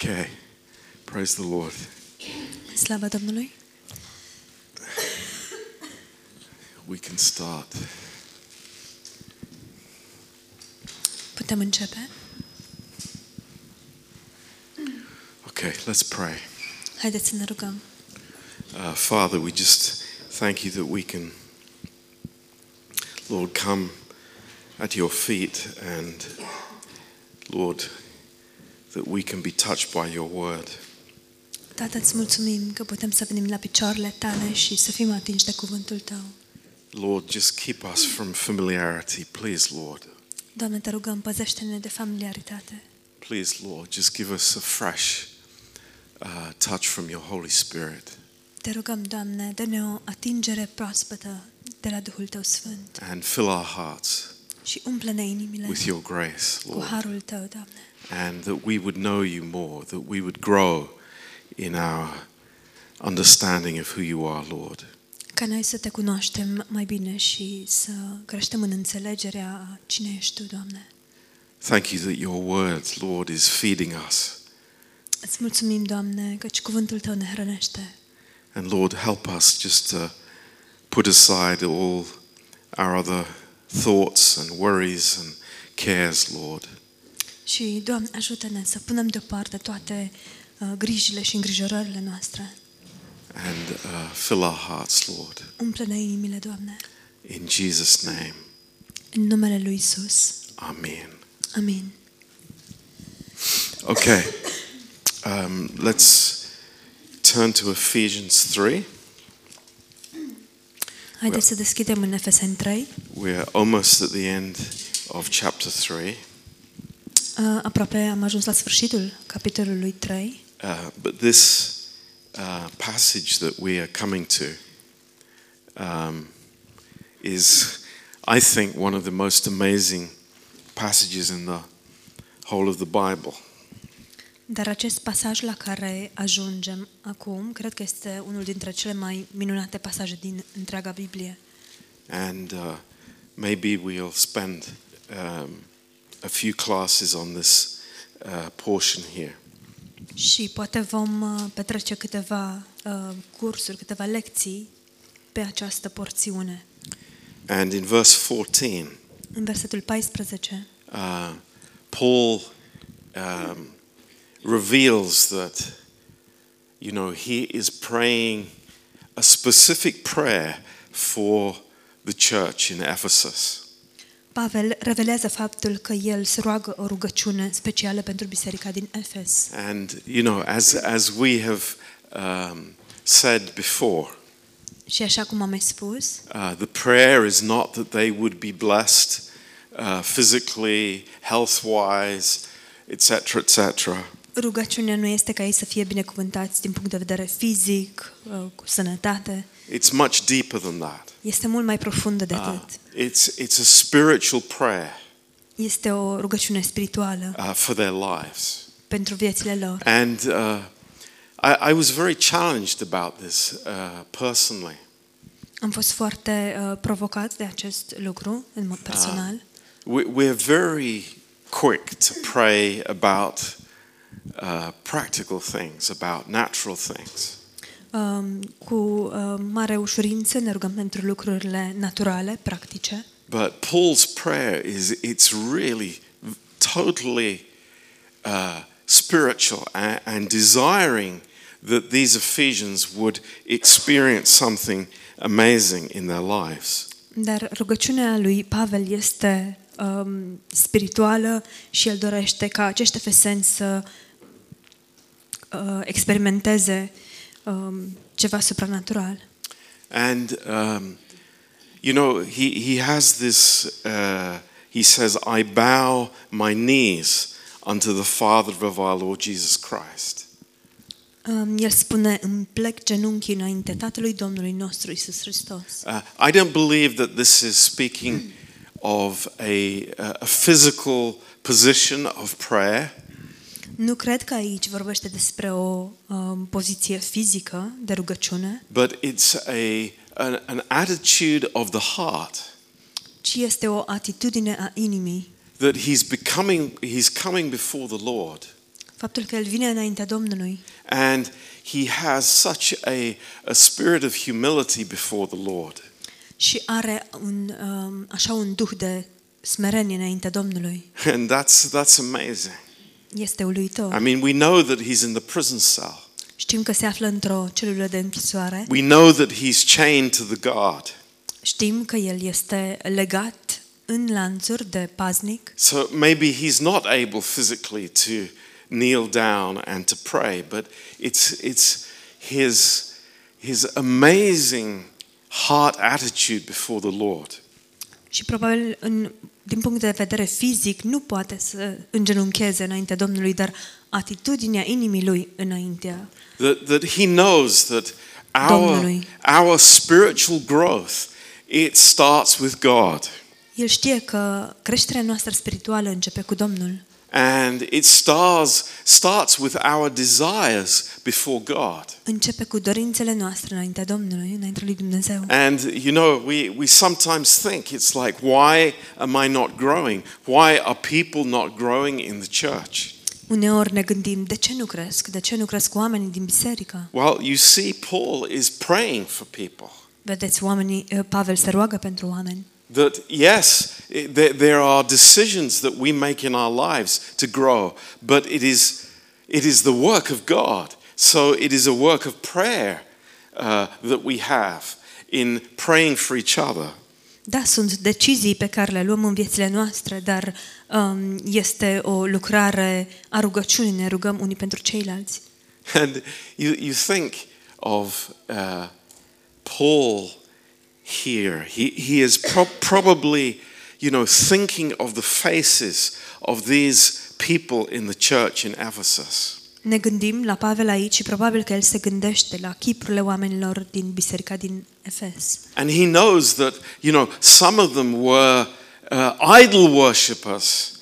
Okay. Praise the Lord. Slava Domnului! We can start. Putem începe? Okay, let's pray. Haideți să ne rugăm. Uh, Father, we just thank you that we can, Lord, come at your feet and, Lord, that we can be touched by your word. Tată, îți mulțumim că putem să venim la picioarele tale și să fim atinși de cuvântul tău. Lord, just keep us from familiarity, please, Lord. Doamne, te rugăm, păzește-ne de familiaritate. Please, Lord, just give us a fresh uh, touch from your Holy Spirit Te rugăm, Doamne, dă-ne o atingere proaspătă de la Duhul Tău Sfânt and fill our hearts și umple-ne inimile with your grace, cu Lord. harul Tău, Doamne. and that we would know you more, that we would grow in our understanding of who you are, Lord. Ca noi să te cunoaștem mai bine și să creștem în înțelegerea a cine ești Tu, Doamne. Thank you that your word, Lord, is feeding us. Îți mulțumim, Doamne, căci cuvântul Tău ne hrănește. And Lord, help us just to put aside all our other thoughts and worries and cares, Lord, Și, Doamne, ajută-ne să punem deoparte toate uh, grijile și îngrijorările noastre. and uh, fill our hearts, Lord. Umple-ne inimile, Doamne. In Jesus' name, În numele Lui Isus. Amen. Amin. Okay, um, let's turn to Ephesians 3. Haideți să deschidem în Efeseni 3. We're almost at the end of chapter 3, Uh, aproape am ajuns la sfârșitul capitolului 3. uh, but this uh, passage that we are coming to um, is, I think, one of the most amazing passages in the whole of the Bible. Dar acest pasaj la care ajungem acum, cred că este unul dintre cele mai minunate pasaje din întreaga Biblie. And uh, maybe we'll spend um, a few classes on this uh, portion here. Și poate vom uh, petrece câteva uh, cursuri, câteva lecții pe această porțiune. And in verse 14, În versetul 14, uh, Paul um, reveals that, you know, he is praying a specific prayer for the church in Ephesus. Pavel revelează faptul că el se roagă o rugăciune specială pentru biserica din Efes. And, you know, as, as we have um, said before, Și așa cum am mai spus, uh, the prayer is not that they would be blessed uh, physically, health wise, etc., etc. rugăciunea nu este ca ei să fie binecuvântați din punct de vedere fizic, uh, cu sănătate. It's much deeper than that. Este mult mai profundă de Uh, atât. it's, it's a spiritual prayer Este o rugăciune spirituală uh, for their lives. pentru viețile lor. And uh, I, I was very challenged about this uh, personally. Am fost foarte uh, provocat de acest lucru în mod personal. We, we're very quick to pray about uh, practical things, about natural things. Um, cu uh, mare ușurință ne rugăm pentru lucrurile naturale, practice. But Paul's prayer is it's really totally uh, spiritual and, and desiring that these Ephesians would experience something amazing in their lives. Dar rugăciunea lui Pavel este um, spirituală și el dorește ca acești efeseni să uh, experimenteze um, ceva supranatural. And um, you know, he, he has this. Uh, he says, "I bow my knees unto the Father of our Lord Jesus Christ." Um, el spune, îmi plec genunchii înainte Tatălui Domnului nostru Isus Hristos. Uh, I don't believe that this is speaking of a, a physical position of prayer, Nu cred că aici vorbește despre o um, poziție fizică de rugăciune, but it's a an, an attitude of the heart ci este o atitudine a inimii that he's becoming. He's coming before the Lord Faptul că el vine înaintea Domnului and he has such a, a spirit of humility before the Lord. și are un, um, așa un duh de smerenie înaintea Domnului. And that's, that's amazing. Este uluitor. I mean, we know that he's in the prison cell. Știm că se află într-o celulă de închisoare. We know that he's chained to the guard. Știm că el este legat în lanțuri de paznic. So maybe he's not able physically to kneel down and to pray, but it's, it's his, his amazing heart attitude before the Lord. Și probabil, în, din punct de vedere fizic, nu poate să îngenuncheze înaintea Domnului, dar atitudinea inimii lui înaintea. That, that he knows that our, Domnului. our spiritual growth, it starts with God. El știe că creșterea noastră spirituală începe cu Domnul And it starts, starts with our desires before God. începe cu dorințele noastre înaintea Domnului, înaintea lui Dumnezeu. And you know, we, we sometimes think it's like, why am I not growing? Why are people not growing in the church? Uneori ne gândim, de ce nu cresc? De ce nu cresc oamenii din biserică? Well, you see, Paul is praying for people. Vedeți, oamenii, eh, Pavel se roagă pentru oameni. That, yes, it, there, there are decisions that we make in our lives to grow, but it is, it is the work of God. So it is a work of prayer uh, that we have in praying for each other. Da, sunt decizii pe care le luăm în viețile noastre, dar um, este o lucrare a rugăciunii, ne rugăm unii pentru ceilalți. And you, you think of uh, Paul here. He, he is pro- probably, you know, thinking of the faces of these people in the church in Ephesus. Ne gândim la Pavel aici și probabil că el se gândește la oamenilor din biserica din Efes. And he knows that, you know, some of them were uh, idol worshippers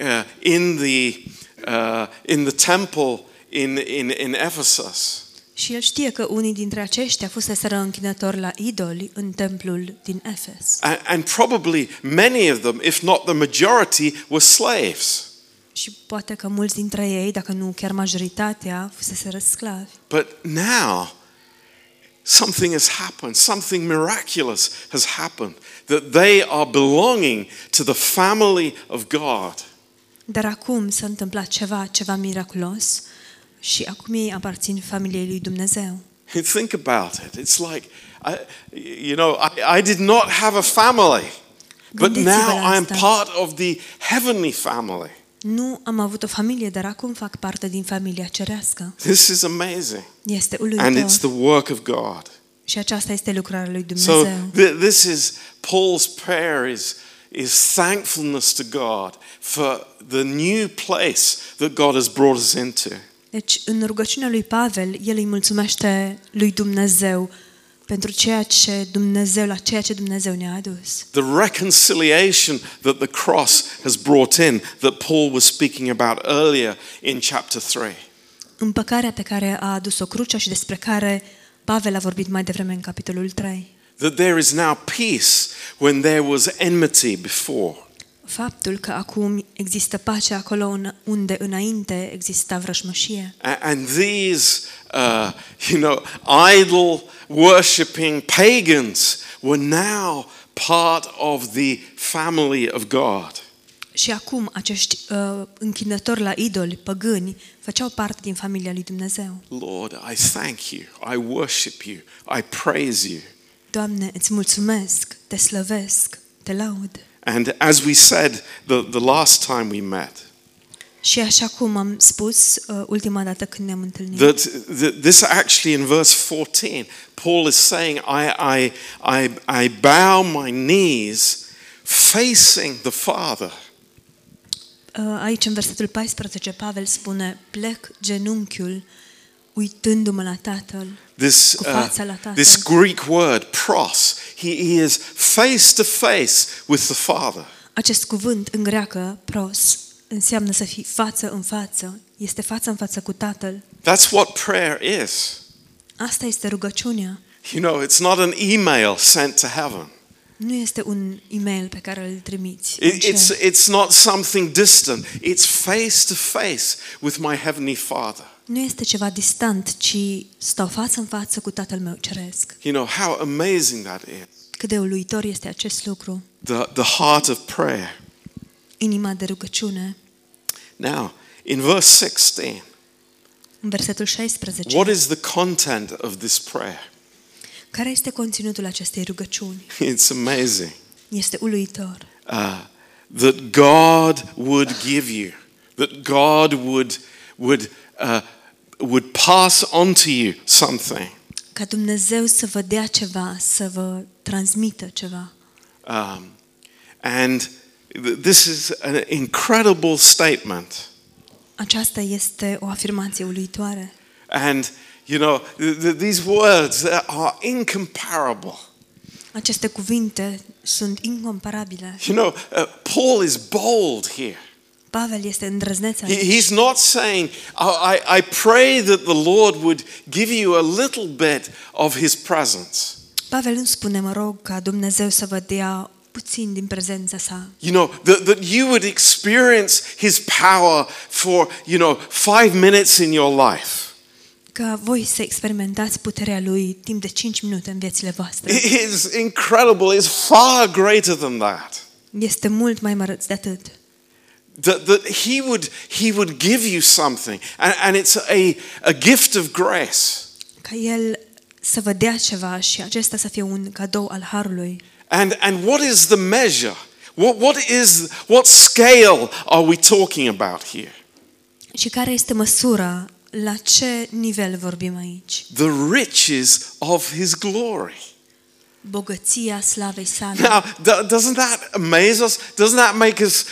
uh, in, the, uh, in the temple in, in, in Ephesus. Și el știe că unii dintre aceștia fuseseră închinători la idoli în templul din Efes. And, and probably many of them, if not the majority, were slaves. Și poate că mulți dintre ei, dacă nu chiar majoritatea, fuseseră sclavi. But now, something has happened, something miraculous has happened, that they are belonging to the family of God. Dar acum s-a întâmplat ceva, ceva miraculos și acum ei aparțin familiei lui Dumnezeu. Think about it. It's like, I, you know, I, I did not have a family, but Gândiți-vă now la I am asta. part of the heavenly family. Nu am avut o familie, dar acum fac parte din familia cerească. This is amazing. Este And uluitor. it's the work of God. Și aceasta este lucrarea lui So Dumnezeu. th- this is Paul's prayer is, is thankfulness to God for the new place that God has brought us into. Deci, în rugăciunea lui Pavel, el îi mulțumește lui Dumnezeu pentru ceea ce Dumnezeu, la ceea ce Dumnezeu ne-a adus. The reconciliation that the cross has brought in, that Paul was speaking about earlier in chapter 3. Împăcarea pe care a adus-o crucea și despre care Pavel a vorbit mai devreme în capitolul 3. That there is now peace when there was enmity before. Faptul că acum există pace acolo în- unde înainte exista vrășmășie. A- And these, uh, you know, idol worshipping pagans were now part of the family of God. Și acum acești uh, închinători la idoli, păgâni, făceau parte din familia lui Dumnezeu. Lord, I thank you. I worship you. I praise you. Doamne, îți mulțumesc, te slăvesc, te laud. And as we said the, the last time we met, Și așa cum am spus uh, ultima dată când ne-am întâlnit, that, that this actually in verse 14, Paul is saying, I, I, I, I bow my knees facing the Father. uh, aici în versetul 14 Pavel spune, plec genunchiul uitându-mă la Tatăl. This, Cu uh, fața la Tatăl. this Greek word, pros, he, he is face to face with the Father. Acest cuvânt în greacă, pros, înseamnă să fii față în față, este față în față cu Tatăl. That's what prayer is. Asta este rugăciunea. You know, it's not an email sent to heaven. Nu este un e-mail pe care îl trimiți. It- în cer. It's, it's not something distant. It's face to face with my Heavenly Father. Nu este ceva distant, ci stau față în față cu Tatăl meu ceresc. You know how amazing that is. Cât de uluitor este acest lucru. The, the heart of prayer. Inima de rugăciune. Now, in verse 16, În versetul 16. what is the content of this prayer? Care este conținutul acestei rugăciuni? It's amazing. Este uluitor. Uh, that God would give you, that God would, would, uh, would pass on to you something. Ca Dumnezeu să vă dea ceva, să vă transmită ceva. Um, and th- this is an incredible statement. Aceasta este o afirmație uluitoare. And, you know, th- th- these words they are incomparable. Aceste cuvinte sunt incomparabile. You know, uh, Paul is bold here. Pavel este îndrăzneț He- aici. He's not saying, I, I- I pray that the Lord would give you a little bit of his presence. Pavel nu spune, mă rog, ca Dumnezeu să vă dea puțin din prezența sa. You know, that, that you would experience his power for, you know, five minutes in your life. Ca voi să experimentați puterea Lui timp de 5 minute în viețile voastre. It is incredible. It's far greater than that. Este mult mai măreț de atât. That, that he, would, he would give you something. And, and it's a, a gift of grace. Ca El să vă dea ceva și acesta să fie un cadou al Harului. And, and what is the measure? What, what is, what scale are we talking about here? Și care este măsura? La ce nivel vorbim aici? The riches of his glory. Bogăția slavei sale. Now, do- doesn't that amaze us? Doesn't that make us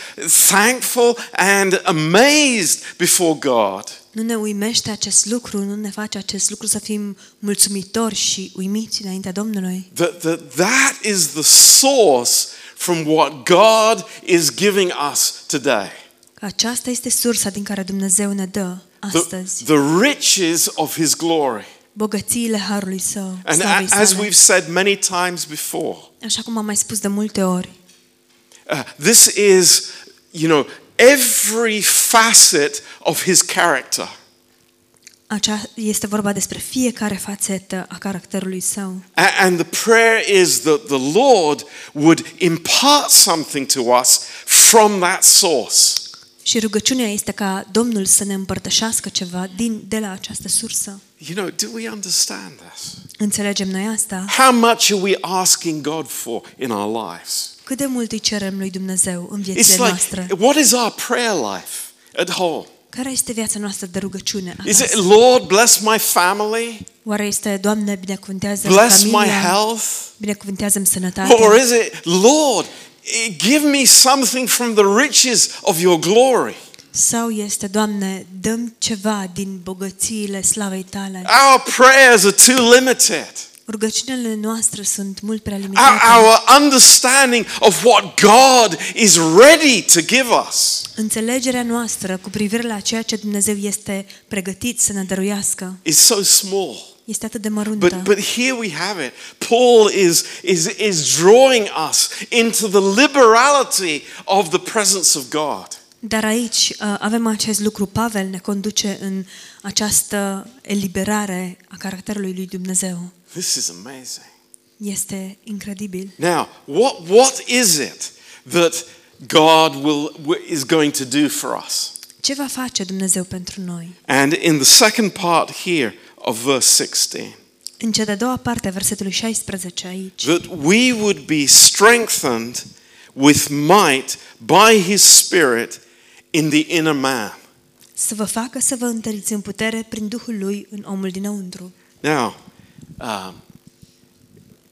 thankful and amazed before God? Nu ne uimește acest lucru, nu ne face acest lucru să fim mulțumitori și uimiți înaintea Domnului. That, that that is the source from what God is giving us today. Că aceasta este sursa din care Dumnezeu ne dă The, astăzi. the riches of his glory. Bogățiile Harului Său, And slavei a- as sale. we've said many times before, Așa cum am mai spus de multe ori, uh, this is, you know, every facet of his character. acea este vorba despre fiecare fațetă a caracterului Său. A- And the prayer is that the Lord would impart something to us from that source. Și rugăciunea este ca Domnul să ne împărtășească ceva din, de la această sursă. You know, do we understand this? Înțelegem noi asta? How much are we asking God for in our lives? Cât de mult îi cerem lui Dumnezeu în It's viețile like, noastre? what is our prayer life at home? Care este viața noastră de rugăciune Is it, acasă? Lord, bless my family, Oare este, Doamne, binecuvântează bless my familia, health? binecuvântează-mi Or sănătatea? is it, Lord, eh, give me something from the riches of your glory? Sau este, Doamne, dăm ceva din bogățiile slavei Tale? Our prayers are too limited. Rugăciunile noastre sunt mult prea Our, limitate. our understanding of what God is ready to give us Înțelegerea noastră cu privire la ceea ce Dumnezeu este pregătit să ne dăruiască is so small. Este atât de But, măruntă. but here we have it. Paul is, is, is drawing us into the liberality of the presence of God. Dar aici uh, avem acest lucru. Pavel ne conduce în această eliberare a caracterului lui Dumnezeu. This is amazing. Este incredibil. Now, what, what is it that God will, is going to do for us? Ce va face Dumnezeu pentru noi? And in the second part here of verse 16, În cea de-a doua parte a versetului 16 aici, that we would be strengthened with might by his Spirit in the inner man. să vă facă să vă întăriți în putere prin Duhul Lui în omul dinăuntru. Now, um,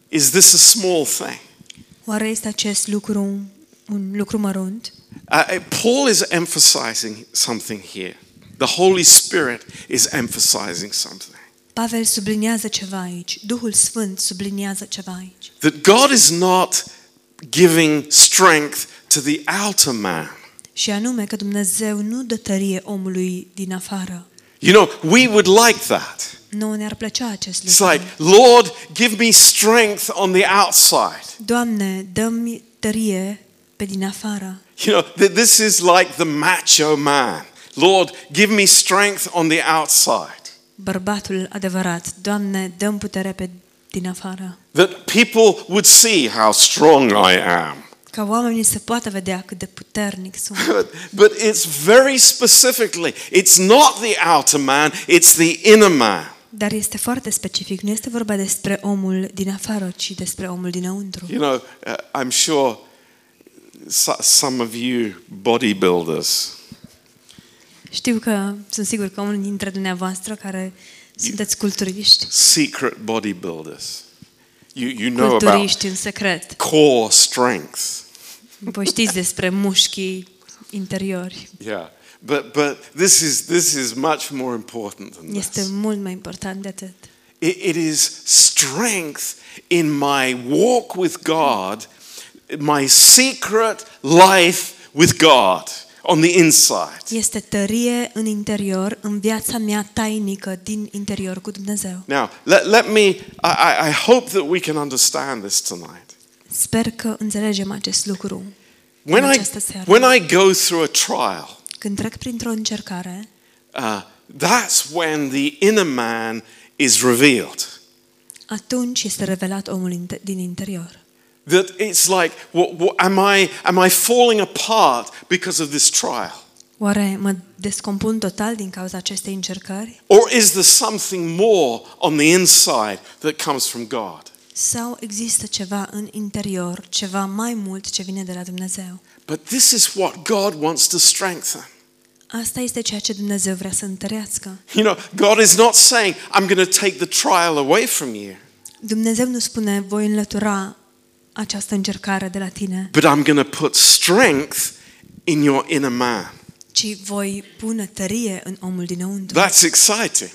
is this a small thing? Oare este acest lucru un lucru mărunt? Uh, Paul is emphasizing something here. The Holy Spirit is emphasizing something. Pavel subliniază ceva aici. Duhul Sfânt subliniază ceva aici. That God is not giving strength to the outer man. Și anume că Dumnezeu nu dă tărie omului din afară. You know, we would like that. Nu ne-ar plăcea acest It's like, Lord, give me strength on the outside. Doamne, dă-mi tărie pe din afară. You know, th- this is like the macho man. Lord, give me strength on the outside. Bărbatul adevărat, Doamne, dăm putere pe din afară. That people would see how strong I am. Ca oamenii să poată vedea cât de puternic sunt. But, but it's very specifically, it's not the outer man, it's the inner man. Dar este foarte specific. Nu este vorba despre omul din afară, ci despre omul dinăuntru. You know, uh, I'm sure so- some of you bodybuilders, Știu că, sunt sigur că unul dintre dumneavoastră care sunteți culturiști, secret bodybuilders, you, you know about culturiști în secret. core strength. Voi știți despre mușchii interiori. Yeah. But, but this, is, this is much more important than Este this. mult mai important de atât. It, it is strength in my walk with God, my secret life with God on the inside. Este tărie în interior, în viața mea tainică din interior cu Dumnezeu. Now, let, let me, I, I I hope that we can understand this tonight. Sper că înțelegem acest lucru. When în I, această seară. when I go through a trial, Când trec printr-o încercare, uh, that's when the inner man is revealed. atunci este revelat omul inte- din interior. That it's like, what, what, am, I, am I falling apart because of this trial? Oare mă descompun total din cauza acestei încercări? Or is there something more on the inside that comes from God? Sau există ceva în interior, ceva mai mult ce vine de la Dumnezeu? But this is what God wants to strengthen. Asta este ceea ce Dumnezeu vrea să întărească. You know, God is not saying, I'm going to take the trial away from you, Dumnezeu nu spune, voi înlătura această încercare de la tine, but I'm going to put strength in your inner man. ci voi pune tărie în omul dinăuntru. That's exciting.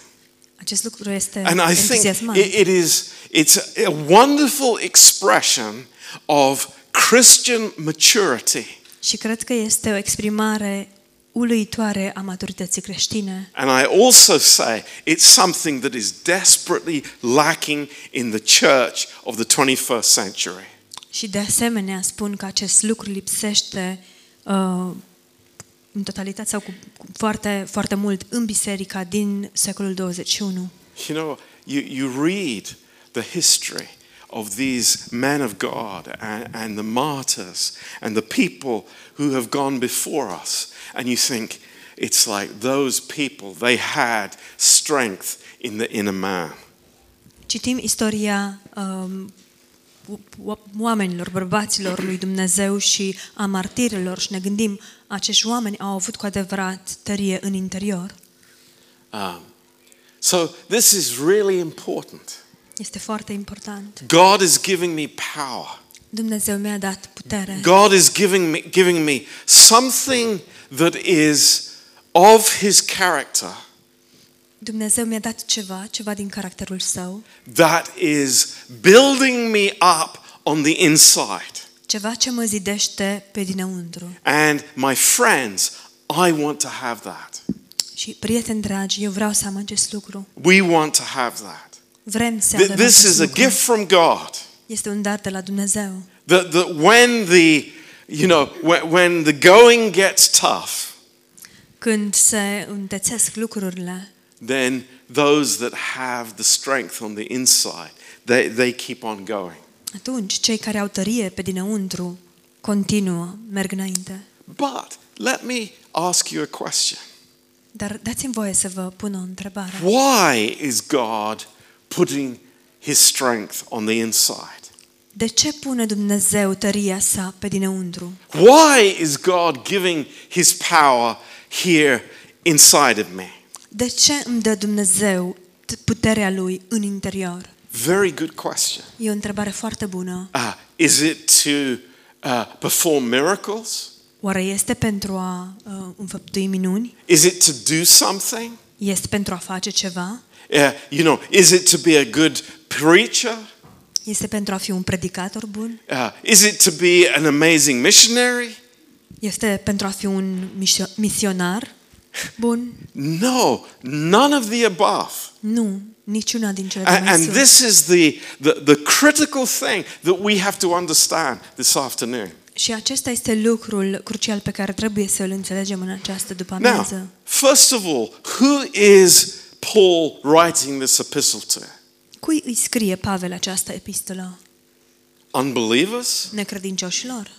Acest lucru este And I think entuziasmant. it, it is it's a wonderful expression of Christian maturity. Și cred că este o exprimare uluitoare a maturității creștine. And I also say it's something that is desperately lacking in the church of the 21st century. Și de asemenea spun că acest lucru lipsește uh, în totalitate sau cu, cu foarte, foarte mult în biserica din secolul 21. You know, you, you read the history of these men of God and, and the martyrs and the people who have gone before us, and you think it's like those people, they had strength in the inner man. Citim istoria um, o- oamenilor, bărbaților lui Dumnezeu și a martirilor și ne gândim, acești oameni au avut cu adevărat tărie în interior. Um, so this is really important. Este foarte important. God is giving me power. Dumnezeu mi-a dat putere. God is giving me, giving me something that is of His character Dumnezeu mi-a dat ceva, ceva din caracterul său, that is building me up on the inside. ceva ce mă zidește pe dinăuntru. And my friends, I want to have that. Și, prieteni dragi, eu vreau să am acest lucru. We want to have that. Vrem să Th- avem This acest is a lucru. gift from God. Este un dar de la Dumnezeu. That, that when the, you know, when, when the going gets tough, Când se întețesc lucrurile, then those that have the strength on the inside, they, they keep on going. atunci cei care au tărie pe dinăuntru continuă, merg înainte. But let me ask you a question. Dar dați-mi voie să vă pun o întrebare. Why is God putting his strength on the inside? De ce pune Dumnezeu tăria sa pe dinăuntru? Why is God giving his power here inside of me? De ce îmi dă Dumnezeu t- puterea Lui în interior? Very good question. E o întrebare foarte bună. Uh, is it to uh, perform miracles? Oare este pentru a uh, înfăptui minuni? Is it to do something? Este pentru a face ceva? Uh, you know, is it to be a good preacher? Este pentru a fi un predicator bun? Uh, is it to be an amazing missionary? Este pentru a fi un misio- misionar? Bun, No, none of the above. nu, niciuna din cele And, două and sunt. this is the, the, the critical thing that we have to understand this afternoon. Și acesta este lucrul crucial pe care trebuie să îl înțelegem în această după Now, amiază. first of all, who is Paul writing this epistle to? Cui îi scrie Pavel această epistolă? Unbelievers? Necredincioșilor?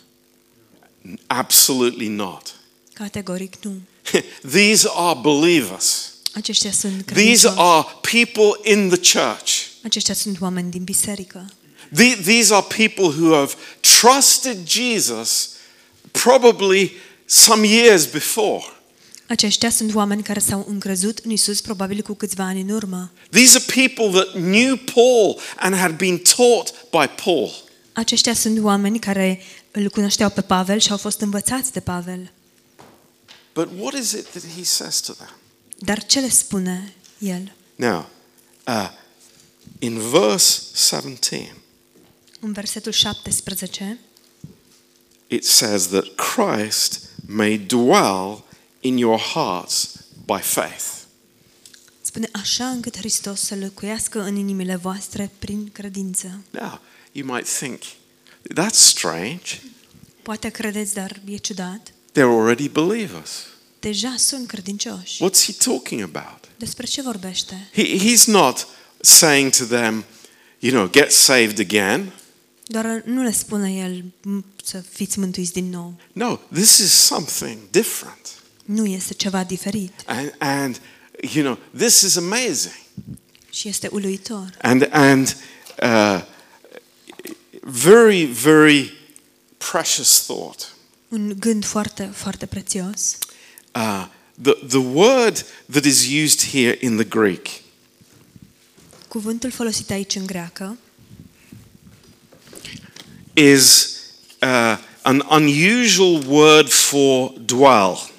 Absolutely not. Categoric nu. These are believers. Aceștia sunt These credincioși. are people in the church. Aceștia sunt oameni din biserică. The- These are people who have trusted Jesus probably some years before. Aceștia sunt oameni care s-au încrezut în Isus probabil cu câțiva ani în urmă. These are people that knew Paul and had been taught by Paul. Aceștia sunt oameni care îl cunoșteau pe Pavel și au fost învățați de Pavel. But what is it that he says to them? Dar ce le spune el? Now, uh, in verse 17, În versetul 17 it says that Christ may dwell in your hearts by faith. spune așa încât Hristos să locuiască în inimile voastre prin credință. Now, you might think, that's strange. Poate credeți, dar e ciudat. They're already believers. Deja sunt credincioși. What's he talking about? Despre ce vorbește? He, he's not saying to them, you know, get saved again. Doar nu le spune el "M, să fiți mântuiți din nou. No, this is something different. Nu este ceva diferit And, and you know, this is amazing. și este uluitor. And, and uh, very, very precious thought. Un gând foarte, foarte prețios. Uh, the, the word that is used here in the Greek Cuvântul folosit aici în greacă is uh, an unusual word for dwell.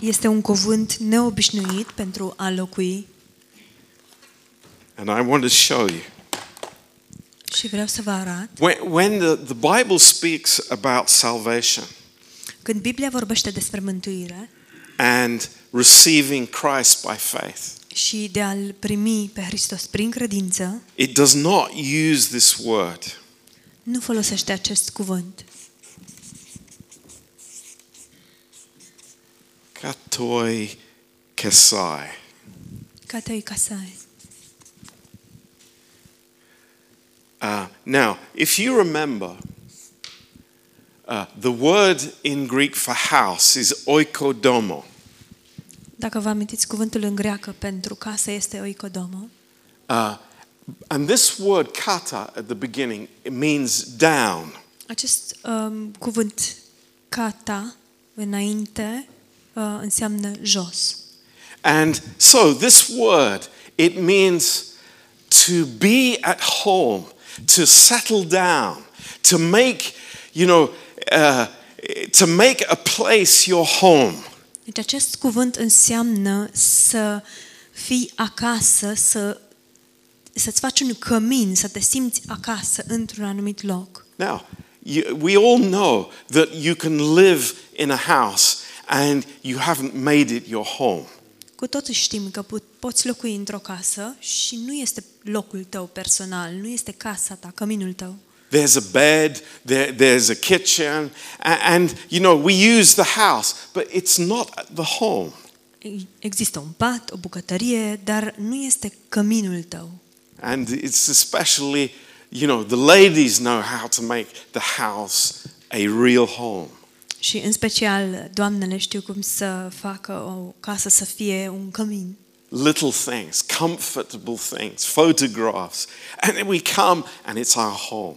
este un cuvânt neobișnuit pentru a locui And I want to show you. Și vreau să vă arăt. When, when the, the Bible speaks about salvation Când Biblia vorbește despre mântuire and receiving Christ by faith, și de a-L primi pe Hristos prin credință, it does not use this word. nu folosește acest cuvânt. Katoi kesai. Catei casai. Uh, now, if you remember, uh, the word in Greek for house is oikodomo. Dacă vă amintiți, cuvântul în greacă pentru casă este oikodomo. Uh, and this word kata at the beginning it means down. Acest um, cuvânt kata înainte uh, înseamnă jos. And so this word it means to be at home, to settle down, to make, you know, uh, to make a place your home. Deci acest cuvânt înseamnă să fii acasă, să, să-ți faci un cămin, să te simți acasă într-un anumit loc. Now, you, we all know that you can live in a house and you haven't made it your home. Cu toții știm că po- poți locui într-o casă și nu este locul tău personal, nu este casa ta, căminul tău. There's a bed, there, there's a kitchen, a- and, you know, we use the house, but it's not the home. Există un pat, o bucătărie, dar nu este căminul tău. And it's especially, you know, the ladies know how to make the house a real home. Și în special, doamnele știu cum să facă o casă să fie un cămin. Little things, comfortable things, photographs. And then we come and it's our home.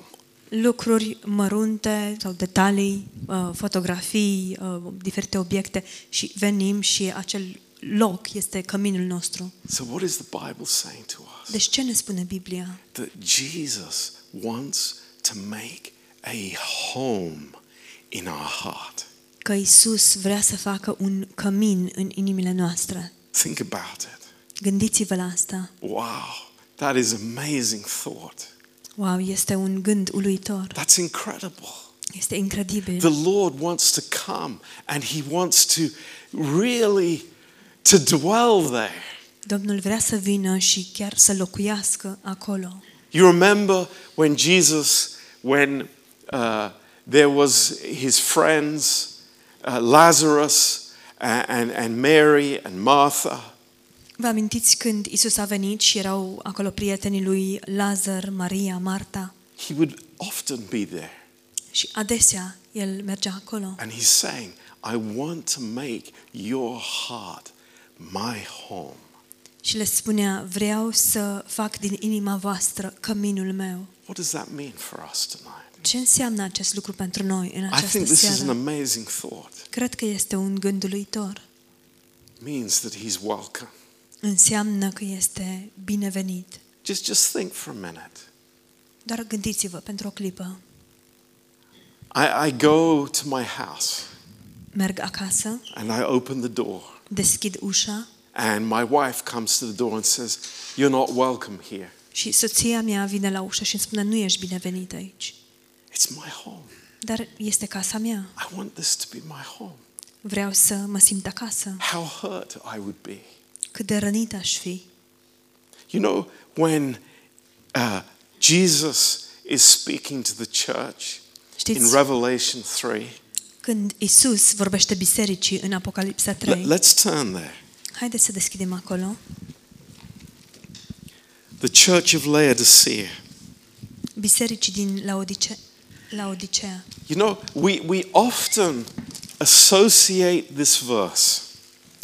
Lucruri mărunte sau detalii, uh, fotografii, uh, diferite obiecte și venim și acel loc este căminul nostru. So, what is the Bible saying to us? Deci ce ne spune Biblia? That Jesus wants to make a home in our heart. Că Isus vrea să facă un cămin în inimile noastre. Think about it. Gândiți-vă la asta. Wow, that is amazing thought. Wow, este un gând uluitor. That's incredible. Este incredibil. The Lord wants to come and He wants to really to dwell there. Domnul vrea să vină și chiar să locuiască acolo. You remember when Jesus, when uh, there was his friends, uh, Lazarus and, and, and Mary and Martha, Vă amintiți când Isus a venit și erau acolo prietenii lui Lazar, Maria, Marta he would often be there. și adesea el mergea acolo And he's saying, I want to make your heart my home. și le spunea, vreau să fac din inima voastră căminul meu. What does that mean for us tonight? Ce înseamnă acest lucru pentru noi în I această think this is an seară? amazing thought. Cred că este un gând uluitor. It means that he's welcome. Înseamnă că este binevenit. Just, just think for a minute. Doar gândiți-vă pentru o clipă. I, I go to my house Merg acasă, and I open the door, deschid ușa and my wife comes to the door and says, You're not welcome here. și soția mea vine la ușă și îmi spune, nu ești binevenit aici. It's my home. Dar este casa mea. I want this to be my home. Vreau să mă simt acasă. How hurt I would be. Cât de rănit aș fi. You know, when uh, Jesus is speaking to the church in Știți, Revelation 3, când Isus vorbește bisericii în Apocalipsa 3, let, let's turn there. haideți să deschidem acolo. The church of Laodicea. Bisericii din Laodice- Laodicea. You know, we, we often associate this verse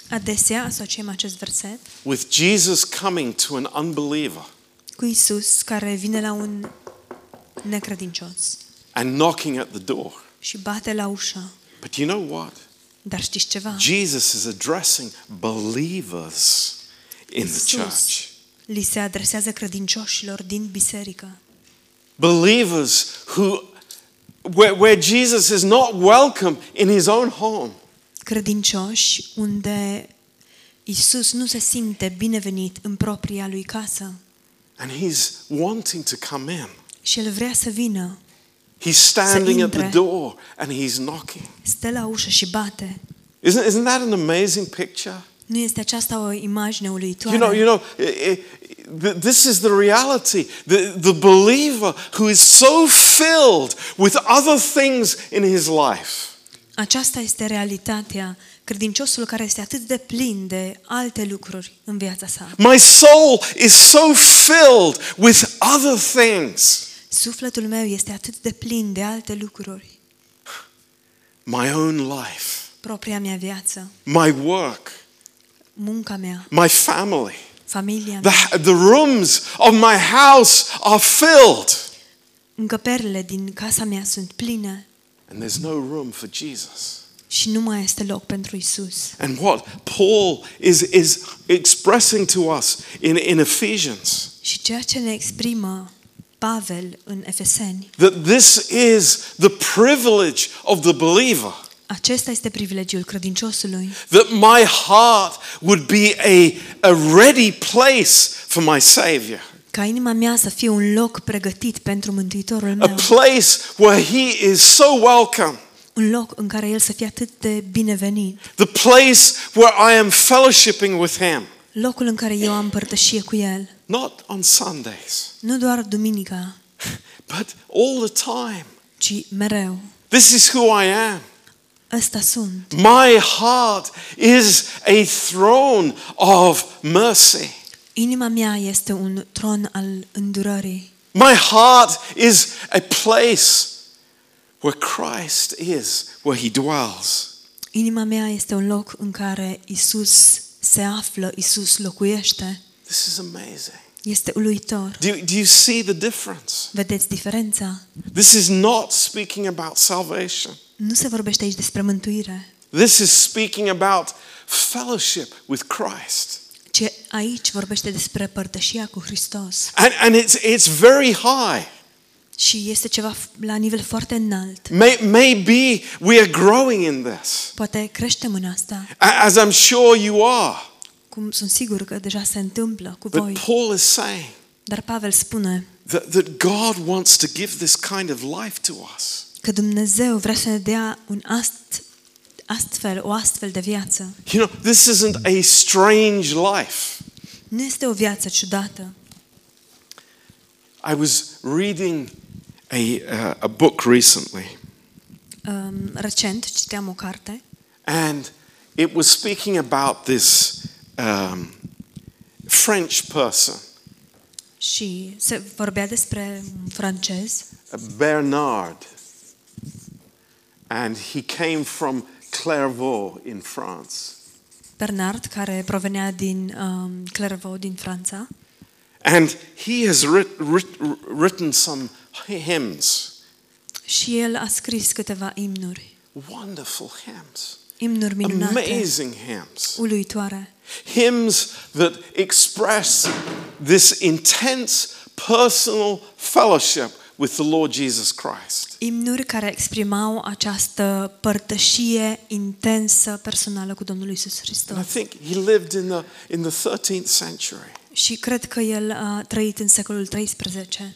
Adesea asociem acest verset with Jesus coming to an unbeliever cu Isus care vine la un necredincios and knocking at the door. și bate la ușă. But you know what? Dar știți ceva? Jesus is addressing believers in the Isus church. li se adresează credincioșilor din biserică. Believers who where, where Jesus is not welcome in his own home. Credincioși unde Isus nu se simte binevenit în propria lui casă And he's wanting to come in. și el vrea să vină, He's standing at the intre. door and he's knocking. stă la ușă și bate. Isn't, isn't that an amazing picture? Nu este aceasta o imagine You uluitoare? know, you know, i- i- th- this is the reality. The, the believer who is so filled with other things in his life Aceasta este realitatea. Credinciosul care este atât de plin de alte lucruri în viața sa. My soul is so filled with other things. Sufletul meu este atât de plin de alte lucruri. My own life, Propria mea viață, my work, munca mea, my family. familia mea, The, the rooms of my house are filled. încăperile din casa mea sunt pline And there's no room for Jesus. și nu mai este loc pentru Isus. And what Paul is, is expressing to us in, in Ephesians Și ceea ce ne exprimă Pavel în Efeseni, that this is the privilege of the believer. Acesta este privilegiul credinciosului, That my heart would be a, a ready place for my Savior. ca inima mea să fie un loc pregătit pentru Mântuitorul A meu, place where He is so welcome. un loc în care El să fie atât de binevenit, The place where I am fellowshipping with Him. locul în care eu am părtășie cu El, Not on Sundays, nu doar duminica, but all the time. ci mereu. This is who I am. Ăsta sunt. My heart is a throne of mercy. Inima mea este un tron al îndurării. My heart is a place where Christ is, where he dwells. Inima mea este un loc în care Isus se află, Isus locuiește. This is amazing. Este uluitor. Do you, do you see the difference? Vedeți diferența? This is not speaking about salvation. Nu se vorbește aici despre mântuire, This is speaking about fellowship with Christ. ci aici vorbește despre părtășia cu Hristos. And, and it's, it's very high. Și este ceva la nivel foarte înalt. May, maybe we are growing in this, Poate creștem în asta, a- as I'm sure you are. cum sunt sigur că deja se întâmplă cu voi. But Paul is saying Dar Pavel spune that, that God wants to give this kind of life to us. Că Dumnezeu vrea să ne dea un ast, astfel, o astfel de viață. You know, this isn't a strange life. Nu este o viață ciudată. I was reading a, uh, a book recently, Um, recent citeam o carte and it was speaking about this um, French person, și se vorbea despre un francez, Bernard, and he came from Clairvaux in France. Bernard, care provenea din um, Clairvaux, din Franța. And he has writ, writ, written some hymns, Și el a scris câteva imnuri. wonderful hymns, Imnuri minunate, amazing hymns. uluitoare. Hymns that express this intense personal fellowship with the Lord Jesus Christ. Imnuri care exprimau această părtășie intensă, personală cu Domnul Isus And I Hristos. think he lived in the, in the 13th century. Și cred că el a trăit în secolul 13.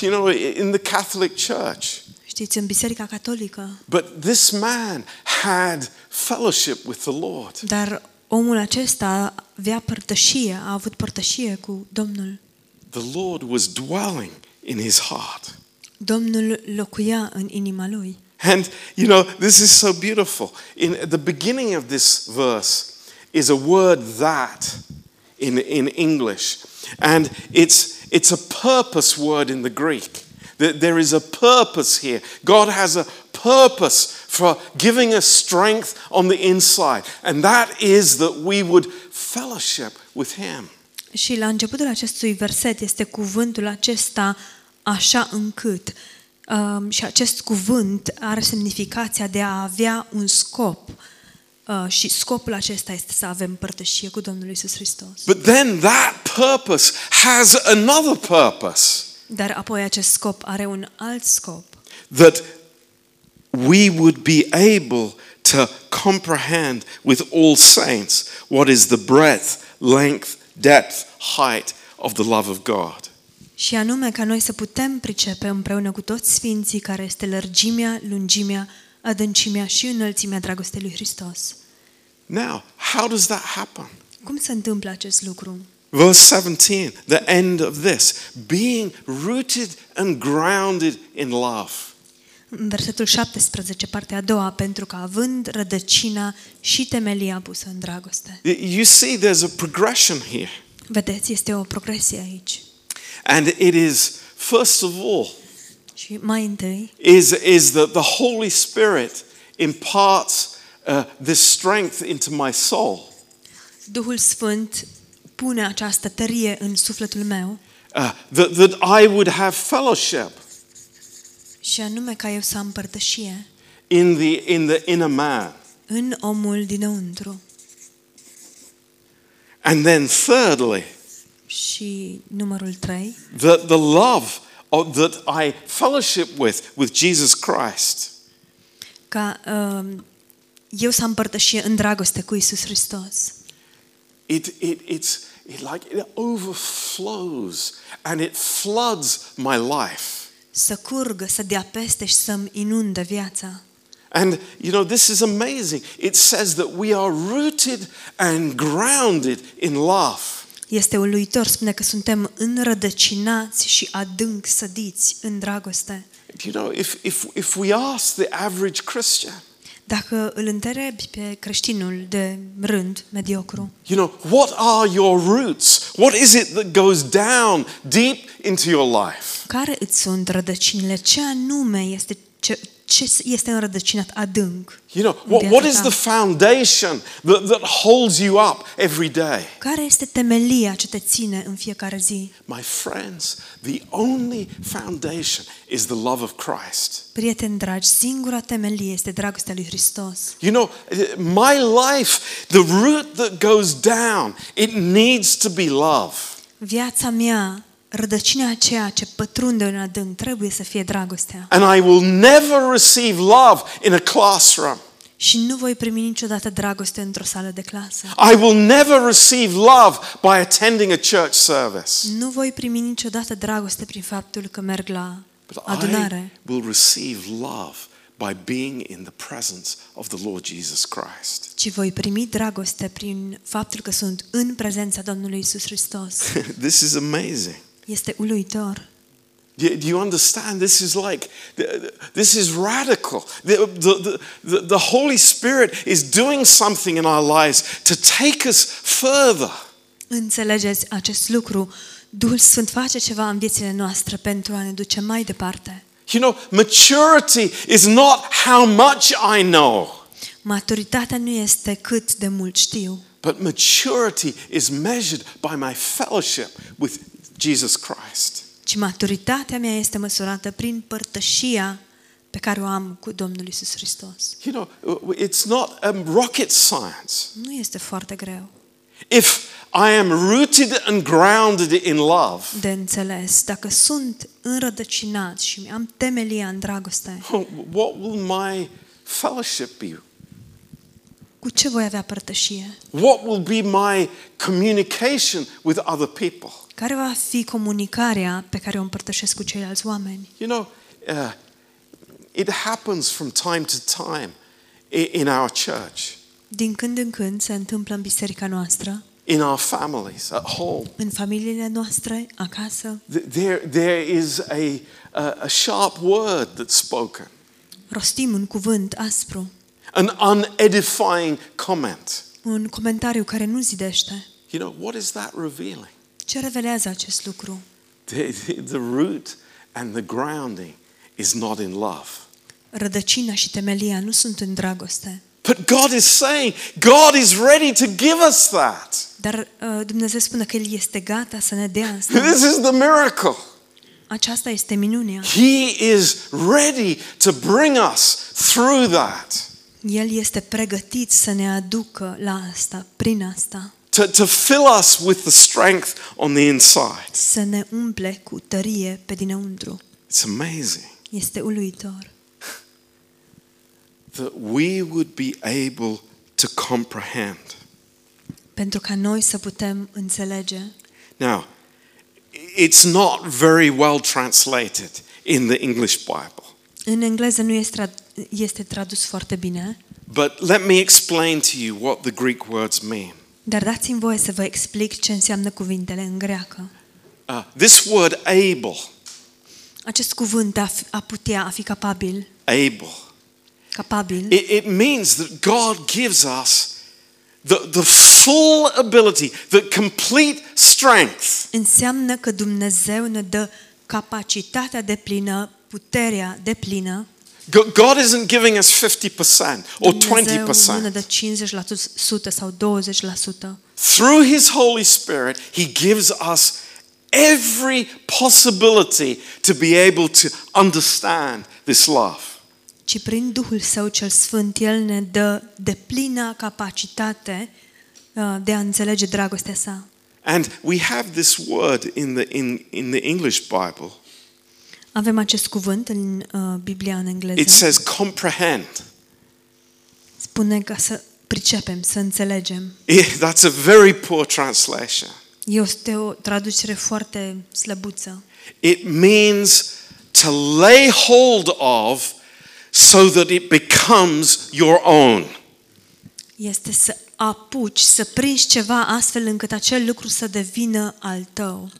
You know, in the Catholic Church. Știți, în Biserica Catolică. But this man had fellowship with the Lord. Dar omul acesta avea părtășie, a avut părtășie cu Domnul. The Lord was dwelling in his heart. Domnul locuia în inima lui. And you know, this is so beautiful. In at the beginning of this verse is a word that in, in English. And it's it's a purpose word in the Greek. That there is a purpose here. God has a purpose for giving us strength on the inside. And that is that we would fellowship with him. Și la începutul acestui verset este cuvântul acesta așa încât um, și acest cuvânt are semnificația de a avea un scop uh, și scopul acesta este să avem părtășie cu Domnul Isus Hristos. But then that purpose has another purpose. Dar apoi acest scop are un alt scop, that we would be able to comprehend with all saints what is the breadth, length, depth, height of the love of God. Și anume ca noi să putem pricepe împreună cu toți sfinții care este lărgimea, lungimea, adâncimea și înălțimea dragostei lui Hristos. Now, how does that happen? Cum se întâmplă acest lucru? Verse 17, the end of this, being rooted and grounded in love. În versetul 17, partea a doua, pentru că având rădăcina și temelia pusă în dragoste. You see, there's a progression here. Vedeți, este o progresie aici. And it is, first of all, Și mai întâi, is, is that the Holy Spirit imparts uh, this strength into my soul. Duhul Sfânt pune această tărie în sufletul meu Uh, that, that I would have fellowship și anume ca eu să am părtășie in the, in the inner man. în omul dinăuntru. And then, thirdly, Și numărul 3, that the love of, that I fellowship with, with Jesus Christ, ca uh, eu să am părtășie în dragoste cu Isus Hristos. it, it, it's it like it overflows and it floods my life. Să curgă, să dea peste și să-mi inundă viața. And you know, this is amazing. It says that we are rooted and grounded in love. Este uluitor, spune că suntem înrădăcinați și adânc sădiți în dragoste. You know, if, if, if we ask the average Christian, Dacă îl întrebi pe creștinul de rând, mediocru, you know, what are your roots? What is it that goes down deep into your life? care îți sunt rădăcinile? Ce anume este, ce, ce este înrădăcinat adânc? You know, în what, viața what is ta? the foundation that, that holds you up every day? Care este temelia ce te ține în fiecare zi? My friends, the only foundation is the love of Christ. Prieteni dragi, singura temelie este dragostea lui Hristos. You know, my life, the root that goes down, it needs to be love. Viața mea, rădăcina aceea ce pătrunde în adânc, trebuie să fie dragostea. And I will never receive love in a classroom. Și nu voi primi niciodată dragoste într-o sală de clasă. I will never receive love by attending a church service. Nu voi primi niciodată dragoste prin faptul că merg la But I adunare, will receive love by being in the presence of the Lord Jesus Christ. ci voi primi dragoste prin faptul că sunt în prezența Domnului Isus Hristos. this is amazing. Este uluitor. Do do you understand? This is like, this is radical. The, the, the, the Holy Spirit is doing something in our lives to take us further. Înțelegeți acest lucru? Duhul Sfânt face ceva în viețile noastre pentru a ne duce mai departe. You know, maturity is not how much I know, Maturitatea nu este cât de mult știu, but maturity is measured by my fellowship with Jesus Christ. ci maturitatea mea este măsurată prin părtășia pe care o am cu Domnul Isus Hristos. You know, it's not um, rocket science. Nu este foarte greu If I am rooted and grounded in love, de înțeles. Dacă sunt înrădăcinat și am temelia în dragoste, what will my fellowship be? cu ce voi avea părtășie? What will be my communication with other people? Care va fi comunicarea pe care o împărtășesc cu ceilalți oameni? You know, uh, it happens from time to time i- in our church, Din când în când se întâmplă în biserica noastră, in our families, at home. în familiile noastre, acasă, Th- There, there is a, a, a sharp word that's spoken, rostim un cuvânt aspru, an unedifying comment. un comentariu care nu zidește. You know, what is that revealing? Ce revelează acest lucru? The, the, the root and the grounding is not in love. Rădăcina și temelia nu sunt în dragoste. But God is saying, God is ready to give us that. Dar uh, Dumnezeu spune că El este gata să ne dea asta. This is the miracle. Aceasta este minunea. He is ready to bring us through that, El este pregătit să ne aducă la asta, prin asta, to, to fill us with the strength on the inside. să ne umple cu tărie pe dinăuntru. It's amazing Este uluitor. that we would be able to comprehend. Pentru ca noi să putem înțelege. Now, it's not very well translated in the English Bible, În engleză nu este, este tradus foarte bine, but let me explain to you what the Greek words mean. Dar dați-mi voie să vă explic ce înseamnă cuvintele în greacă. Uh, this word able, Acest cuvânt a, fi, a putea, a fi capabil, able, capabil, it, it means that God gives us the, the full ability, the complete strength. Înseamnă că Dumnezeu ne dă capacitatea de plină, puterea de plină. Go- God isn't giving us 50% or Dumnezeu nu ne 20%. dă 50% sau 20%. Through His Holy Spirit, He gives us every possibility to be able to understand this love. ci prin Duhul Său cel Sfânt El ne dă de plină capacitate uh, de a înțelege dragostea sa. And we have this word in the, in, in the English Bible. Avem acest cuvânt în uh, Biblia în engleză. It says comprehend. Spune ca să pricepem, să înțelegem. Yeah, that's a very poor translation. Este o traducere foarte slăbuță. It means to lay hold of so that it becomes your own. Este să apuci, să prinzi ceva astfel încât acel lucru să devină al tău.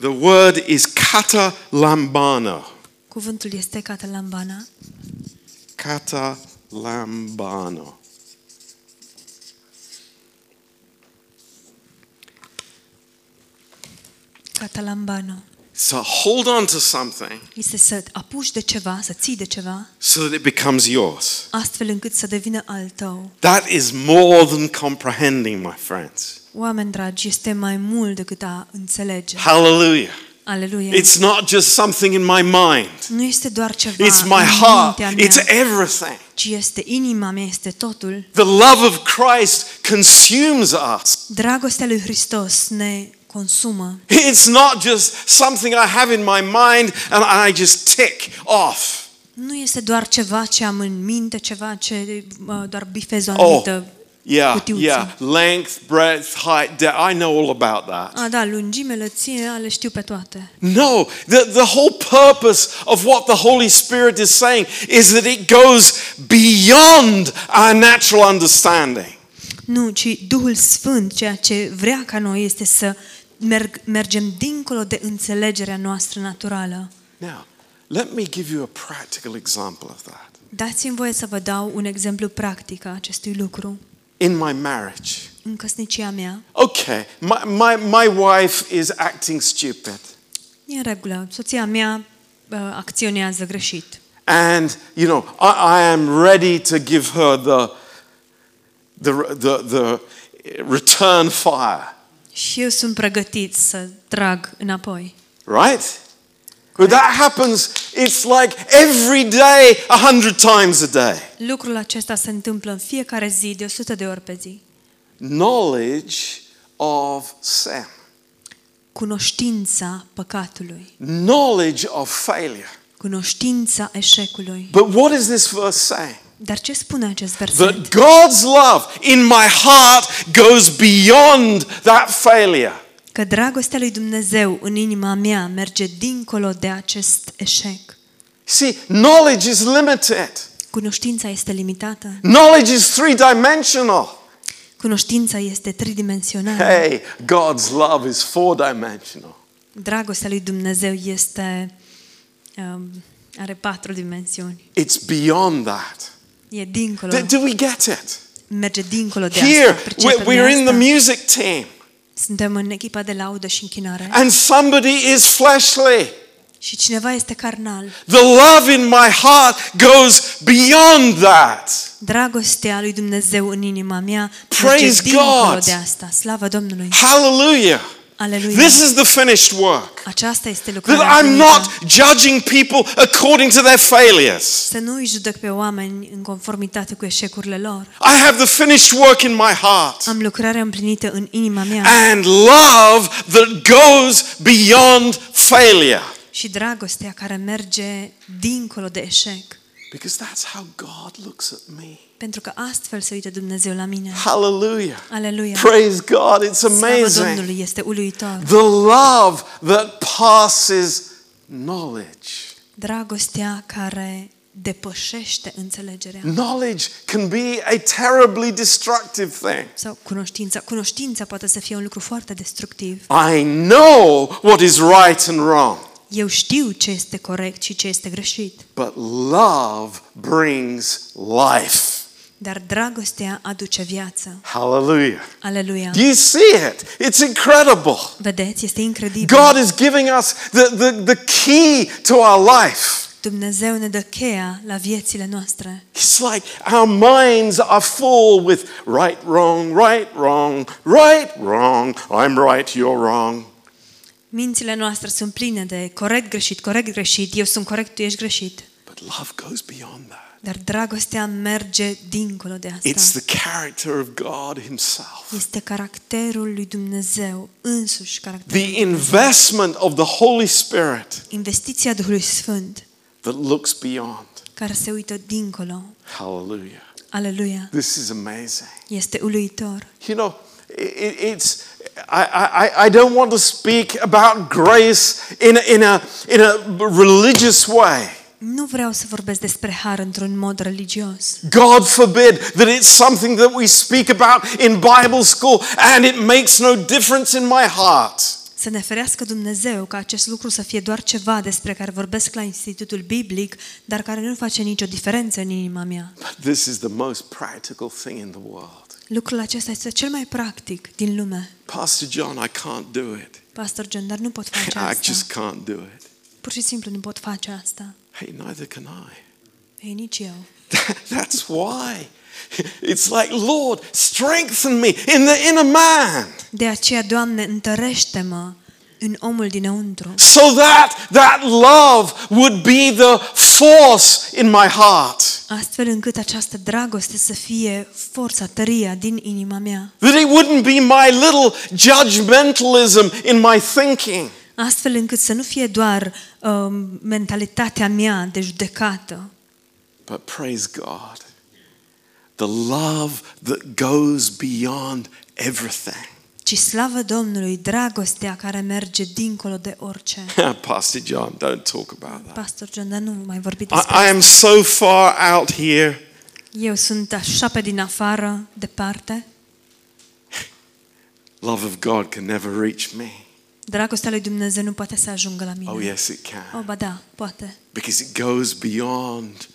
The word is kata lambano. Cuvântul este catalambana. Kata lambano. Catalambano. So hold on to something Este să apuci de ceva, să ții de ceva, so that it becomes yours. astfel încât să devină al tău. That is more than comprehending, my friends. Oameni dragi, este mai mult decât a înțelege. Hallelujah. Aleluia. It's not just something in my mind. nu este doar ceva It's my în heart. mintea mea, It's everything. ci este inima mea, este totul. The love of Christ consumes us. Dragostea lui Hristos ne consumă. It's not just something I have in my mind and I just tick off. Nu este doar ceva ce am în minte, ceva ce uh, doar bifez o Oh, anumită Yeah, cutiuță. yeah. Length, breadth, height, depth. I know all about that. A, da, lungime, lățime, le știu pe toate. No, the, the whole purpose of what the Holy Spirit is saying is that it goes beyond our natural understanding. Nu, ci Duhul Sfânt, ceea ce vrea ca noi este să merg, mergem dincolo de înțelegerea noastră naturală. Now, let me give you a practical example of that. Dați-mi voie să vă dau un exemplu practic a acestui lucru. In my marriage, În căsnicia mea, okay, my, my, my wife is acting stupid. e în regulă, soția mea uh, acționează greșit. And, you know, I, I am ready to give her the, the, the, the return fire, Și eu sunt pregătit să trag înapoi. right? But that happens, it's like every day, a hundred times a day. Lucrul acesta se întâmplă în fiecare zi, de 100 de ori pe zi. Knowledge of sin, Cunoștința păcatului, knowledge of failure. cunoștința eșecului. But what is this verse saying? Dar ce spune acest verset? That God's love in my heart goes beyond that failure. Că dragostea lui Dumnezeu în inima mea merge dincolo de acest eșec. See, knowledge is limited. Cunoștința este limitată. Knowledge is three dimensional. Cunoștința este tridimensională. Hey, God's love is four dimensional. Dragostea lui Dumnezeu este um, are patru dimensiuni. It's beyond that. E dincolo. Do, do we get it? Merge dincolo de Here, asta. Pricepem we're, de we're in the asta. music team, Suntem în echipa de laudă și închinare. and somebody is fleshly. Și cineva este carnal. The love in my heart goes beyond that. Dragostea lui Dumnezeu în inima mea Praise merge dincolo God. de asta. Slavă Domnului. Hallelujah. Aleluia. This is the finished work. Aceasta este lucrarea That I'm împlinită. not judging people according to their failures. Să nu îi judec pe oameni în conformitate cu eșecurile lor. I have the finished work in my heart. Am lucrarea împlinită în inima mea And love that goes beyond failure. și dragostea care merge dincolo de eșec. Because that's how God looks at me. Pentru că astfel se uită Dumnezeu la mine. Hallelujah. Aleluia. Praise God. It's Slavă amazing. Domnului este uluitor. The love that passes knowledge. Dragostea care depășește înțelegerea. Knowledge can be a terribly destructive thing. Sau cunoștința. Cunoștința poate să fie un lucru foarte destructiv. I know what is right and wrong, Eu știu ce este corect și ce este greșit. but love brings life. Dar dragostea aduce viață. Hallelujah. Aleluia. Do you see it? It's incredible. Vedeți, este incredibil. God is giving us the, the, the key to our life. Dumnezeu ne dă cheia la viețile noastre. It's like our minds are full with right, wrong, right, wrong, right, wrong, I'm right, you're wrong. Mințile noastre sunt pline de corect, greșit, corect, greșit, eu sunt corect, tu ești greșit. But love goes beyond that. Dar dragostea merge dincolo de It's asta. the character of God Himself. Este caracterul lui Dumnezeu însuși, caracterul. The investment of the Holy Spirit Investiția Duhului Sfânt that looks beyond. care se uită dincolo. Hallelujah. Aleluia. This is amazing. Este uluitor. You know, it, it's, I, I, I don't want to speak about grace in a, in, a, in a religious way. Nu vreau să vorbesc despre har într-un mod religios. God forbid that it's something that we speak about in Bible school and it makes no difference in my heart. Să ne ferească Dumnezeu ca acest lucru să fie doar ceva despre care vorbesc la Institutul Biblic, dar care nu face nicio diferență în inima mea. But this is the most practical thing in the world. Lucrul acesta este cel mai practic din lume. Pastor John, I can't do it. Pastor John, dar nu pot face I asta. just can't do it. Pur și simplu nu pot face asta. Hey, neither can I. Ei, nici eu. That's why. It's like, Lord, strengthen me in the inner man De aceea, Doamne, întărește-mă în omul dinăuntru, so that that love would be the force in my heart. Astfel încât această dragoste să fie forța, tăria din inima mea, That it wouldn't be my little judgmentalism in my thinking. astfel încât să nu fie doar um, mentalitatea mea de judecată, But praise God the love that goes beyond everything. Ci slavă Domnului, dragostea care merge dincolo de orice. Pastor John, don't talk about that. Pastor John, dar nu mai vorbi I, despre I am so far out here. Eu sunt așa pe din afară, departe. Love of God can never reach me. Dragostea lui Dumnezeu nu poate să ajungă la mine. Oh, yes, it Oh, can. ba da, poate. Because it goes beyond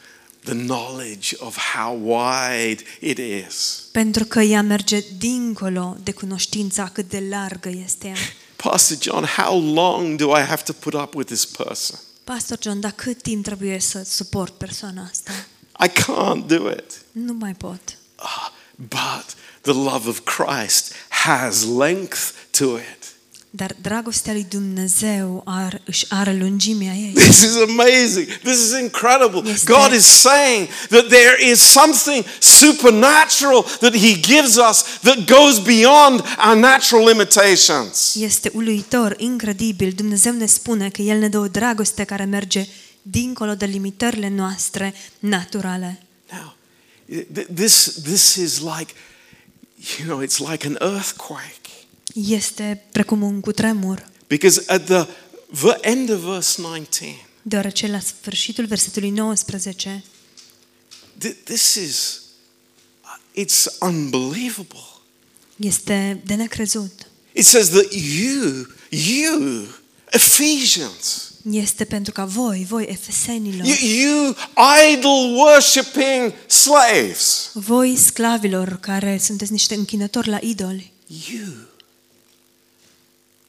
the knowledge of how wide it is. Pentru că ea merge dincolo de cunoștința cât de largă este ea. Pastor John, how long do I have to put up with this person? Pastor John, dar cât timp trebuie să suport persoana asta? I can't do it. Nu mai pot. Ah, but the love of Christ has length to it. Dar dragostea lui Dumnezeu ar, își are lungimea ei. This is amazing. This is incredible. Este- God is saying that there is something supernatural that He gives us that goes beyond our natural limitations. Este uluitor, incredibil. Dumnezeu ne spune că El ne dă o dragoste care merge dincolo de limitările noastre naturale. Now, th- this, this is like, you know, it's like an earthquake. Este precum un cutremur, Because at the v- end of verse 19, deoarece la sfârșitul versetului 19 th- this is, it's unbelievable. este de necrezut. It says that you, you, Ephesians, Este pentru ca voi, voi efesenilor, you, you idol worshipping slaves, voi sclavilor care sunteți niște închinători la idoli, you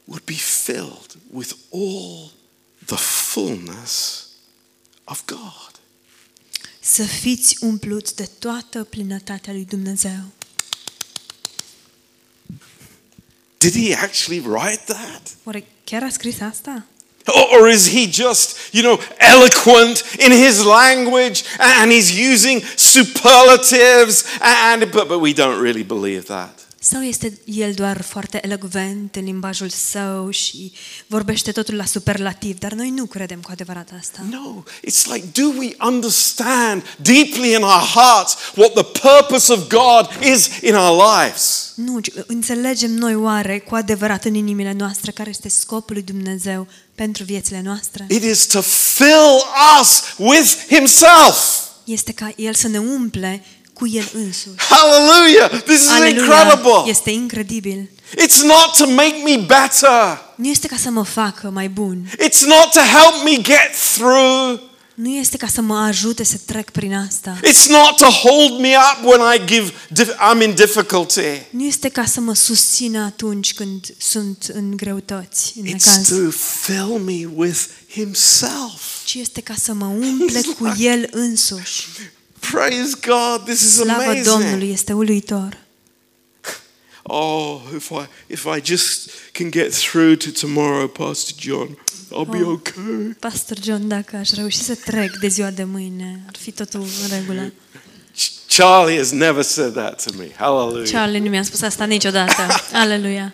would be filled with all the fullness of God. să fiți umpluți de toată plinătatea lui Dumnezeu. Did he actually write that? Oare chiar a scris asta? Or, is he just, you know, eloquent in his language and he's using superlatives and but, but we don't really believe that. Sau este el doar foarte elocvent în limbajul său și vorbește totul la superlativ, dar noi nu credem cu adevărat asta. No, it's like, do we understand deeply in our hearts what the purpose of God is in our lives? Nu, ci înțelegem noi oare cu adevărat în inimile noastre care este scopul lui Dumnezeu pentru viețile noastre? It is to fill us with Himself. Este ca El să ne umple cu El însuși. Hallelujah! This is Aleluia! incredible. Este incredibil. It's not to make me better. Nu este ca să mă facă mai bun. It's not to help me get through. Nu este ca să mă ajute să trec prin asta. It's not to hold me up when I give dif- I'm in difficulty. Nu este ca să mă susțină atunci când sunt în greutăți, în It's necaz. to fill me with Himself. ci este ca să mă umple cu El însuși. Praise God! This is Slavă amazing. Domnului, este uluitor. Oh, if I if I just can get through to tomorrow, Pastor John, I'll be Oh. okay. Pastor John, dacă aș reuși să trec de ziua de mâine, ar fi totul în regulă. Ch- Charlie has never said that to me. Hallelujah. Charlie nu mi-a spus asta niciodată. Aleluia.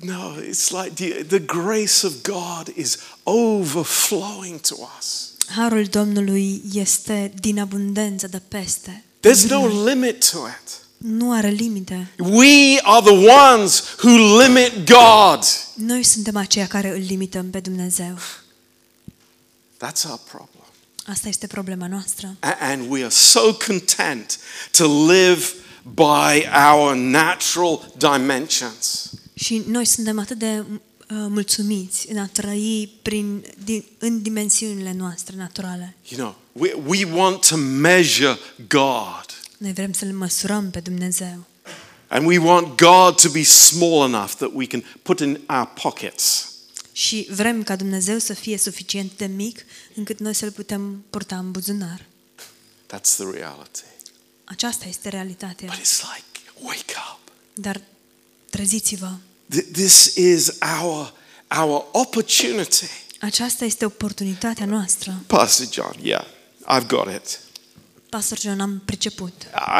No, it's like the, the grace of God is overflowing to us. Harul Domnului este din abundență de peste. There's no limit to it. Nu are limite. We are the ones who limit God. Noi suntem aceia care îl limităm pe Dumnezeu. That's our problem. Asta este problema noastră. A- And we are so content to live by our natural dimensions. Și noi suntem atât de uh, mulțumiți în a trăi prin, din, în dimensiunile noastre naturale. You know, we, we want to measure God. Noi vrem să-L măsurăm pe Dumnezeu. And we want God to be small enough that we can put in our pockets. Și vrem ca Dumnezeu să fie suficient de mic încât noi să-L putem purta în buzunar. That's the reality. Aceasta este realitatea. But it's like, wake up. Dar treziți-vă. Th- This is our, our opportunity. Aceasta este oportunitatea noastră. Pastor John, yeah, I've got it. Pastor John, am priceput.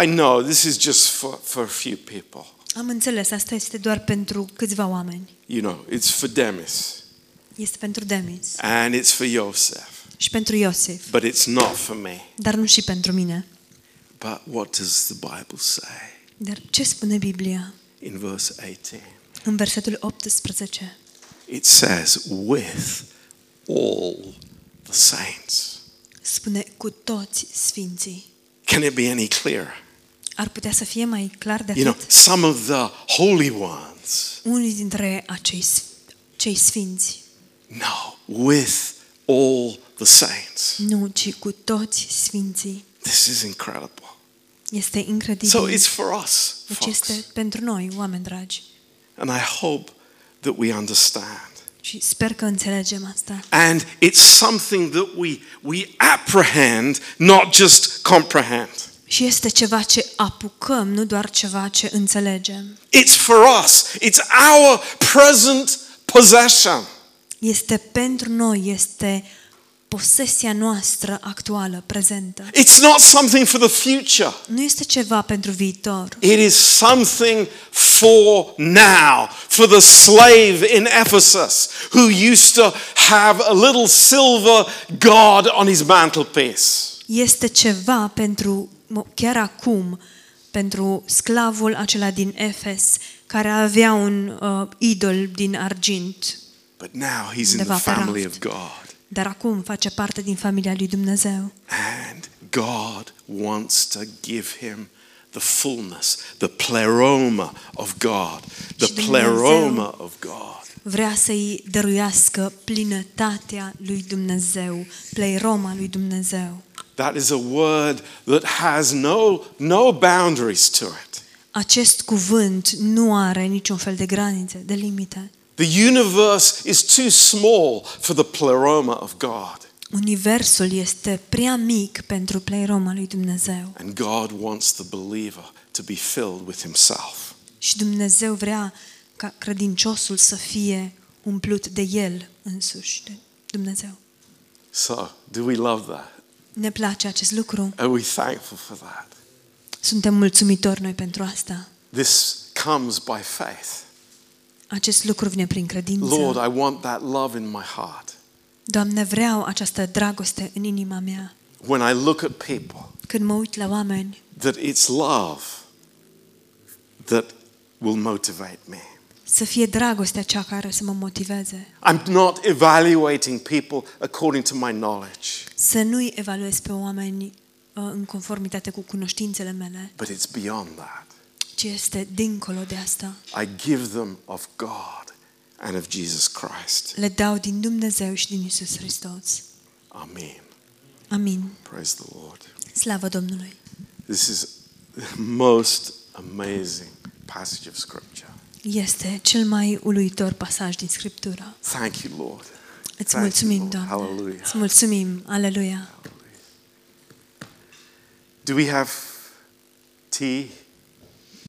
I know this is just for, for a few people. Am înțeles, asta este doar pentru câțiva oameni. You know, it's for Demis Este pentru Demis and it's for Joseph, și pentru Iosif, but it's not for me. dar nu și pentru mine. But what does the Bible say Dar ce spune Biblia? in verse 18? În versetul 18 It says, with all the saints. spune cu toți sfinții. Can it be any clearer? Ar putea să fie mai clar de You know, atât? some of the holy ones. Unii dintre acei sf- cei sfinți. No, with all the saints. Nu, ci cu toți sfinții. This is incredible. Este incredibil. So it's for us, deci folks. este pentru noi, oameni dragi. And I hope that we understand. Și sper că înțelegem asta. And it's something that we, we apprehend, not just comprehend. Și este ceva ce apucăm, nu doar ceva ce înțelegem. It's for us, it's our present possession. Este pentru noi, este posesia noastră actuală, prezentă. It's not something for the future. Nu este ceva pentru viitor. It is something for now, for the slave in Ephesus who used to have a little silver god on his mantelpiece. Este ceva pentru, chiar acum, pentru sclavul acela din Efes, care avea un uh, idol din argint, But now he's in the Undeva pe family raft. of God. Dar acum face parte din familia lui Dumnezeu. And God wants to give him the fullness, the pleroma of God, the Și Dumnezeu- pleroma of God. Vrea să-i dăruiască plinătatea lui Dumnezeu, pleiroma lui Dumnezeu. That is a word that has no, no boundaries to it. Acest cuvânt nu are niciun fel de granițe, de limite. The universe is too small for the pleroma of God. Universul este prea mic pentru pleiroma lui Dumnezeu. And God wants the believer to be filled with himself. Și Dumnezeu vrea ca credinciosul să fie umplut de El însuși, de Dumnezeu. So, do we love that? Ne place acest lucru. Are we thankful for that? Suntem mulțumitori noi pentru asta. This comes by faith. Acest lucru vine prin credință. Lord, I want that love in my heart. Doamne, vreau această dragoste în inima mea. When I look at people, Când mă uit la oameni, that it's love that will motivate me. să fie dragostea cea care să mă motiveze. I'm not evaluating people according to my knowledge, Să nu-i evaluez pe oameni uh, în conformitate cu cunoștințele mele, but it's beyond that. Ci este dincolo de asta. I give them of God and of Jesus Christ. Le dau din Dumnezeu și din Isus Hristos. Amen. Amin. Praise the Lord. Slavă Domnului! This is the most amazing passage of Scripture. Este cel mai uluitor pasaj din Scriptură. Thank you, Lord. Îți Thank you, mulțumim, Lord. Doamne. Hallelujah. Îți mulțumim. Aleluia. Do we have tea